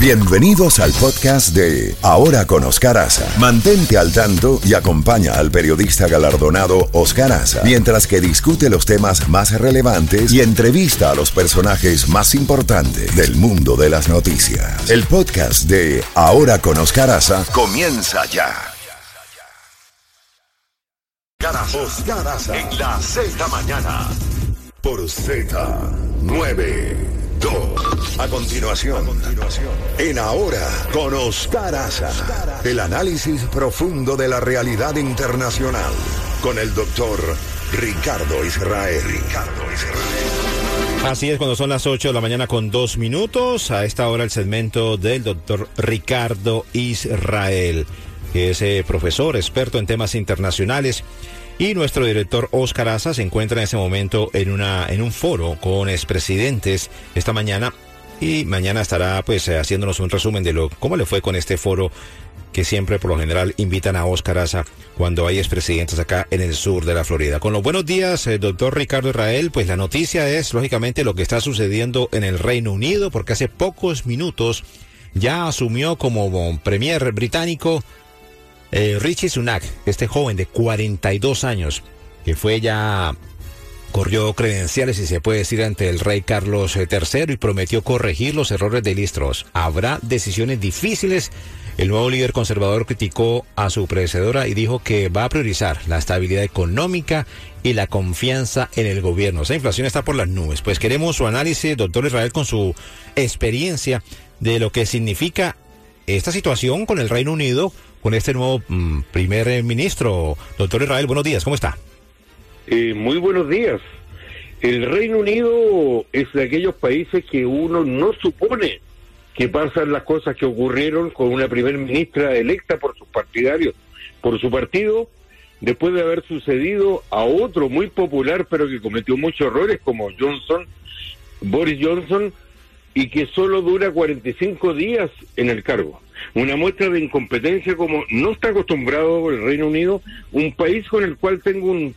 Bienvenidos al podcast de Ahora con Oscar Aza. Mantente al tanto y acompaña al periodista galardonado Oscar Aza mientras que discute los temas más relevantes y entrevista a los personajes más importantes del mundo de las noticias. El podcast de Ahora con Oscar Aza comienza ya. Oscar Aza en la Z mañana por Z92. A continuación, en Ahora con Oscar el análisis profundo de la realidad internacional con el doctor Ricardo Israel. Ricardo Israel. Así es, cuando son las 8 de la mañana con dos minutos, a esta hora el segmento del doctor Ricardo Israel, que es eh, profesor, experto en temas internacionales. Y nuestro director Oscar Asa se encuentra en ese momento en, una, en un foro con expresidentes esta mañana y mañana estará pues eh, haciéndonos un resumen de lo cómo le fue con este foro que siempre por lo general invitan a Oscar Asa cuando hay expresidentes acá en el sur de la Florida. Con los buenos días, eh, doctor Ricardo Israel, pues la noticia es lógicamente lo que está sucediendo en el Reino Unido, porque hace pocos minutos ya asumió como premier británico eh, Richie Sunak, este joven de 42 años, que fue ya corrió credenciales, si se puede decir, ante el rey Carlos III y prometió corregir los errores de Listros. Habrá decisiones difíciles. El nuevo líder conservador criticó a su predecesora y dijo que va a priorizar la estabilidad económica y la confianza en el gobierno. Esa inflación está por las nubes. Pues queremos su análisis, doctor Israel, con su experiencia de lo que significa esta situación con el Reino Unido con este nuevo mm, primer eh, ministro. Doctor Israel, buenos días, ¿cómo está? Eh, muy buenos días. El Reino Unido es de aquellos países que uno no supone que pasan las cosas que ocurrieron con una primer ministra electa por sus partidarios, por su partido, después de haber sucedido a otro muy popular pero que cometió muchos errores como Johnson, Boris Johnson, y que solo dura 45 días en el cargo. Una muestra de incompetencia como no está acostumbrado el Reino Unido, un país con el cual tengo un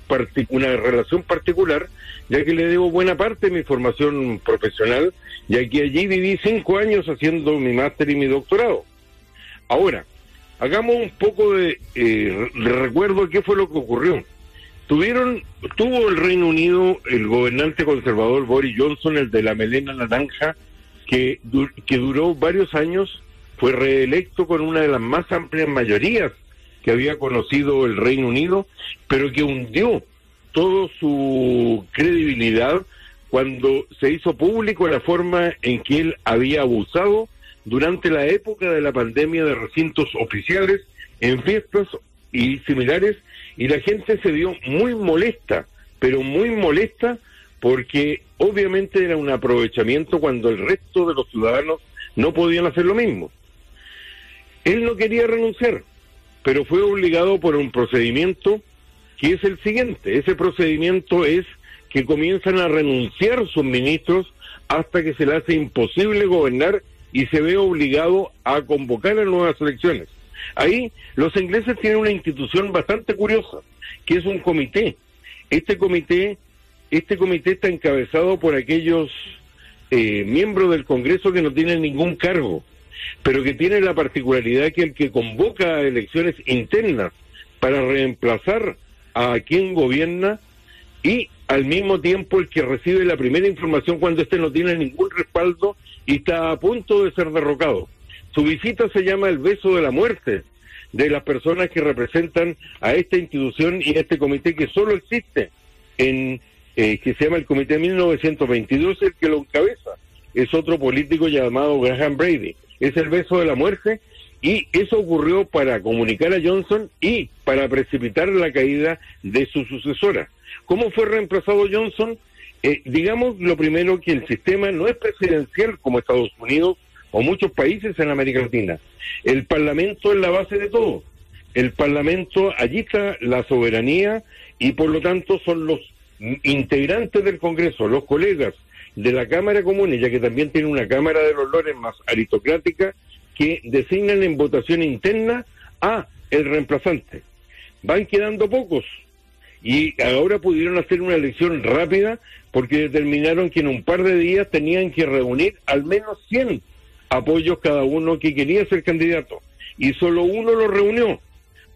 una relación particular, ya que le debo buena parte de mi formación profesional, ya que allí viví cinco años haciendo mi máster y mi doctorado. Ahora, hagamos un poco de, eh, recuerdo de qué fue lo que ocurrió. Tuvieron, tuvo el Reino Unido el gobernante conservador Boris Johnson, el de la melena naranja, que, que duró varios años, fue reelecto con una de las más amplias mayorías que había conocido el Reino Unido, pero que hundió toda su credibilidad cuando se hizo público la forma en que él había abusado durante la época de la pandemia de recintos oficiales, en fiestas y similares, y la gente se vio muy molesta, pero muy molesta porque obviamente era un aprovechamiento cuando el resto de los ciudadanos no podían hacer lo mismo. Él no quería renunciar, pero fue obligado por un procedimiento que es el siguiente. Ese procedimiento es que comienzan a renunciar sus ministros hasta que se le hace imposible gobernar y se ve obligado a convocar a nuevas elecciones. Ahí los ingleses tienen una institución bastante curiosa, que es un comité. Este comité este comité está encabezado por aquellos eh, miembros del Congreso que no tienen ningún cargo, pero que tienen la particularidad que el que convoca a elecciones internas para reemplazar a quien gobierna y al mismo tiempo el que recibe la primera información cuando éste no tiene ningún respaldo y está a punto de ser derrocado. Su visita se llama el beso de la muerte de las personas que representan a esta institución y a este comité que solo existe en eh, que se llama el Comité 1922, el que lo encabeza. Es otro político llamado Graham Brady. Es el beso de la muerte y eso ocurrió para comunicar a Johnson y para precipitar la caída de su sucesora. ¿Cómo fue reemplazado Johnson? Eh, digamos lo primero que el sistema no es presidencial como Estados Unidos o muchos países en América Latina. El Parlamento es la base de todo. El Parlamento, allí está la soberanía y por lo tanto son los integrantes del Congreso, los colegas de la Cámara Común, ya que también tiene una Cámara de los Lores más aristocrática, que designan en votación interna a el reemplazante. Van quedando pocos y ahora pudieron hacer una elección rápida porque determinaron que en un par de días tenían que reunir al menos 100 apoyos cada uno que quería ser candidato. Y solo uno lo reunió,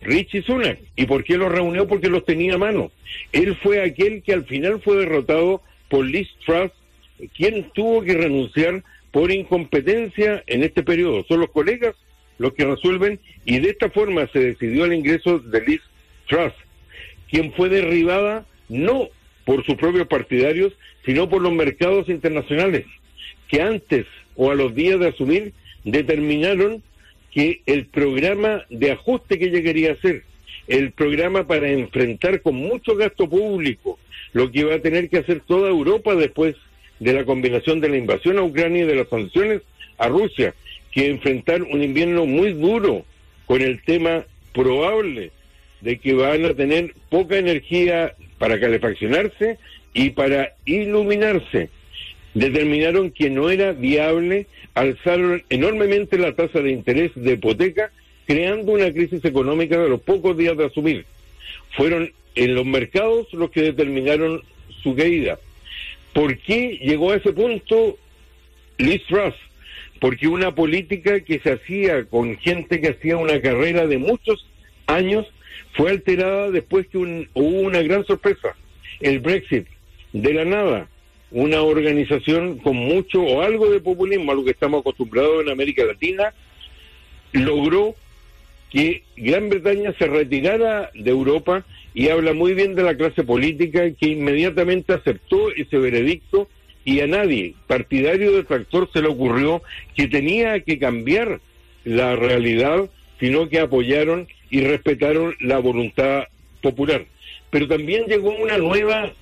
Richie Sunak. ¿Y por qué lo reunió? Porque los tenía a mano. Él fue aquel que al final fue derrotado por Liz Truss, quien tuvo que renunciar por incompetencia en este periodo. Son los colegas los que resuelven y de esta forma se decidió el ingreso de Liz Truss, quien fue derribada no por sus propios partidarios, sino por los mercados internacionales, que antes o a los días de asumir determinaron que el programa de ajuste que ella quería hacer, el programa para enfrentar con mucho gasto público lo que iba a tener que hacer toda Europa después de la combinación de la invasión a Ucrania y de las sanciones a Rusia, que enfrentar un invierno muy duro con el tema probable de que van a tener poca energía para calefaccionarse y para iluminarse. Determinaron que no era viable, alzaron enormemente la tasa de interés de hipoteca, creando una crisis económica de los pocos días de asumir. Fueron en los mercados los que determinaron su caída. ¿Por qué llegó a ese punto Liz Truss? Porque una política que se hacía con gente que hacía una carrera de muchos años fue alterada después que hubo una gran sorpresa, el Brexit, de la nada, una organización con mucho o algo de populismo, a lo que estamos acostumbrados en América Latina, logró que Gran Bretaña se retirara de Europa y habla muy bien de la clase política que inmediatamente aceptó ese veredicto y a nadie partidario del tractor se le ocurrió que tenía que cambiar la realidad, sino que apoyaron y respetaron la voluntad popular. Pero también llegó una nueva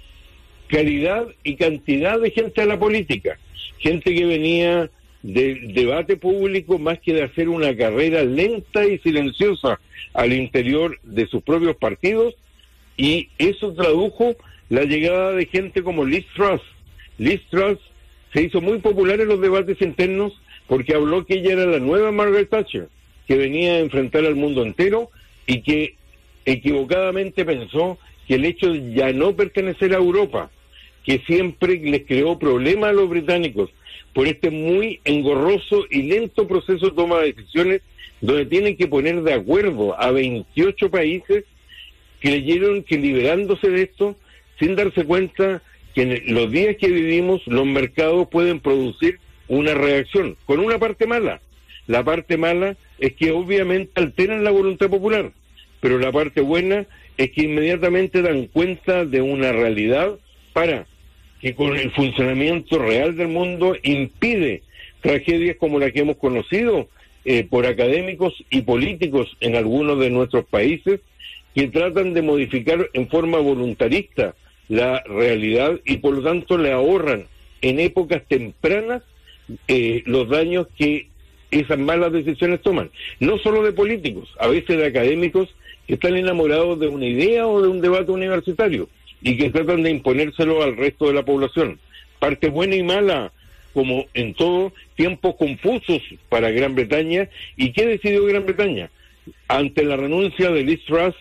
calidad y cantidad de gente a la política, gente que venía del debate público más que de hacer una carrera lenta y silenciosa al interior de sus propios partidos y eso tradujo la llegada de gente como Liz Truss. Liz Truss se hizo muy popular en los debates internos porque habló que ella era la nueva Margaret Thatcher, que venía a enfrentar al mundo entero y que equivocadamente pensó que el hecho de ya no pertenecer a Europa, que siempre les creó problemas a los británicos por este muy engorroso y lento proceso de toma de decisiones, donde tienen que poner de acuerdo a 28 países, creyeron que liberándose de esto, sin darse cuenta que en los días que vivimos los mercados pueden producir una reacción, con una parte mala. La parte mala es que obviamente alteran la voluntad popular, pero la parte buena es que inmediatamente dan cuenta de una realidad para que con el funcionamiento real del mundo impide tragedias como la que hemos conocido eh, por académicos y políticos en algunos de nuestros países que tratan de modificar en forma voluntarista la realidad y por lo tanto le ahorran en épocas tempranas eh, los daños que esas malas decisiones toman. No solo de políticos, a veces de académicos que están enamorados de una idea o de un debate universitario y que tratan de imponérselo al resto de la población. Parte buena y mala, como en todo, tiempos confusos para Gran Bretaña. ¿Y qué decidió Gran Bretaña? Ante la renuncia de Liz Truss,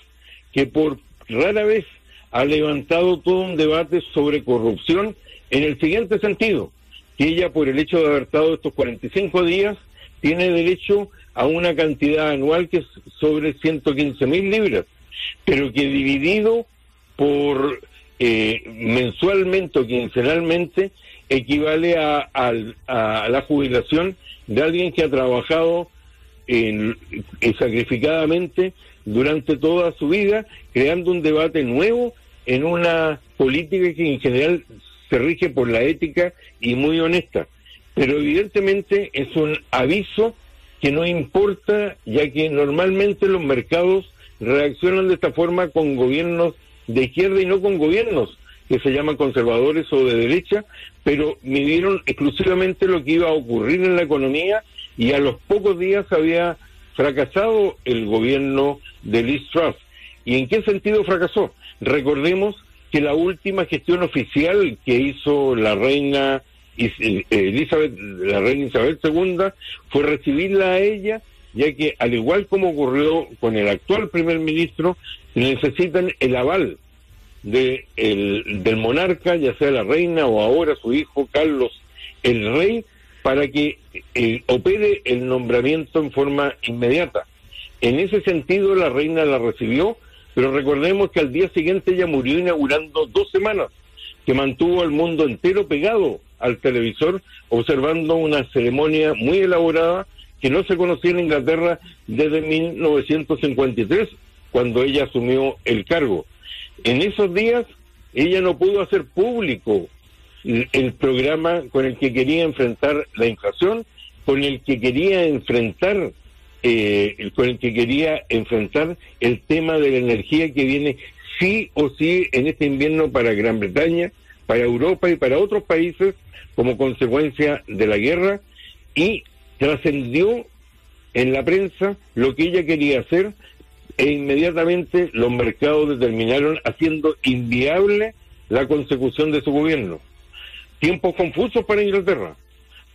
que por rara vez ha levantado todo un debate sobre corrupción en el siguiente sentido, que ella por el hecho de haber estado estos 45 días tiene derecho a una cantidad anual que es sobre 115 mil libras, pero que dividido por eh, mensualmente o quincenalmente equivale a, la jubilación de alguien que ha trabajado eh, sacrificadamente durante toda su vida, creando un debate nuevo en una política que en general se rige por la ética y muy honesta. Pero evidentemente es un aviso que no importa, ya que normalmente los mercados reaccionan de esta forma con gobiernos de izquierda y no con gobiernos que se llaman conservadores o de derecha, pero midieron exclusivamente lo que iba a ocurrir en la economía y a los pocos días había fracasado el gobierno de Liz Truss. ¿Y en qué sentido fracasó? Recordemos que la última gestión oficial que hizo la reina y Elizabeth, la reina Isabel II, fue recibirla a ella, ya que al igual como ocurrió con el actual primer ministro, necesitan el aval de el, del monarca, ya sea la reina o ahora su hijo Carlos el rey, para que eh, opere el nombramiento en forma inmediata. En ese sentido, la reina la recibió, pero recordemos que al día siguiente ella murió inaugurando dos semanas, que mantuvo al mundo entero pegado al televisor, observando una ceremonia muy elaborada que no se conocía en Inglaterra desde 1953, cuando ella asumió el cargo. En esos días, ella no pudo hacer público el programa con el que quería enfrentar la inflación, con el que quería enfrentar eh, con el que quería enfrentar el tema de la energía que viene sí o sí en este invierno para Gran Bretaña, para Europa y para otros países como consecuencia de la guerra y trascendió en la prensa lo que ella quería hacer e inmediatamente los mercados determinaron haciendo inviable la consecución de su gobierno. Tiempos confusos para Inglaterra.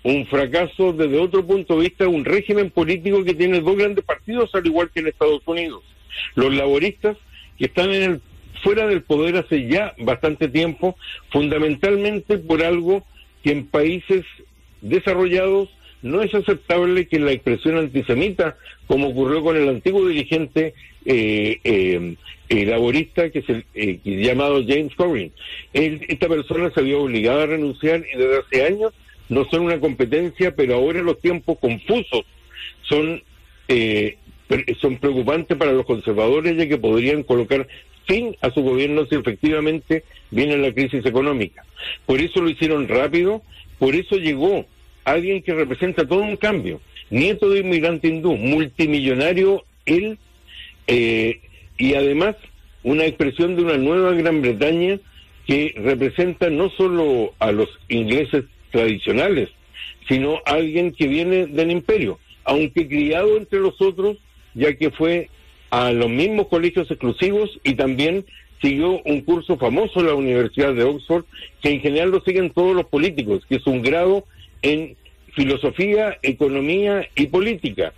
Un fracaso desde otro punto de vista, un régimen político que tiene dos grandes partidos, al igual que en Estados Unidos. Los laboristas, que están en el, fuera del poder hace ya bastante tiempo, fundamentalmente por algo que en países desarrollados no es aceptable que la expresión antisemita, como ocurrió con el antiguo dirigente eh, eh, eh laborista que es el eh, llamado James Corbyn. esta persona se había obligado a renunciar y desde hace años no son una competencia, pero ahora los tiempos confusos son son preocupantes para los conservadores ya que podrían colocar fin a su gobierno si efectivamente viene la crisis económica. Por eso lo hicieron rápido, por eso llegó alguien que representa todo un cambio, nieto de inmigrante hindú, multimillonario él, eh, y además una expresión de una nueva Gran Bretaña que representa no solo a los ingleses tradicionales, sino alguien que viene del imperio, aunque criado entre los otros, ya que fue a los mismos colegios exclusivos y también siguió un curso famoso en la Universidad de Oxford, que en general lo siguen todos los políticos, que es un grado en filosofía, economía y política.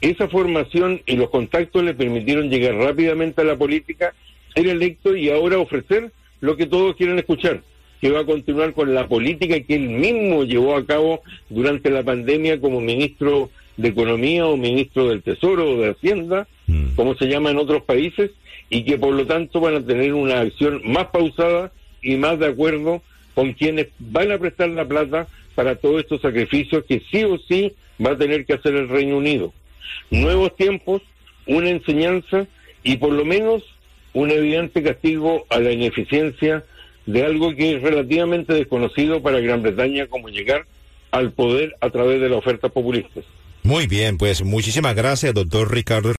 Esa formación y los contactos le permitieron llegar rápidamente a la política, ser electo y ahora ofrecer lo que todos quieren escuchar, que va a continuar con la política que él mismo llevó a cabo durante la pandemia como ministro de Economía o ministro del Tesoro o de Hacienda, mm. como se llama en otros países, y que por lo tanto van a tener una acción más pausada y más de acuerdo con quienes van a prestar la plata para todos estos sacrificios que sí o sí va a tener que hacer el Reino Unido. Nuevos tiempos, una enseñanza y por lo menos un evidente castigo a la ineficiencia de algo que es relativamente desconocido para Gran Bretaña como llegar al poder a través de las ofertas populistas. Muy bien, pues muchísimas gracias, doctor Ricardo.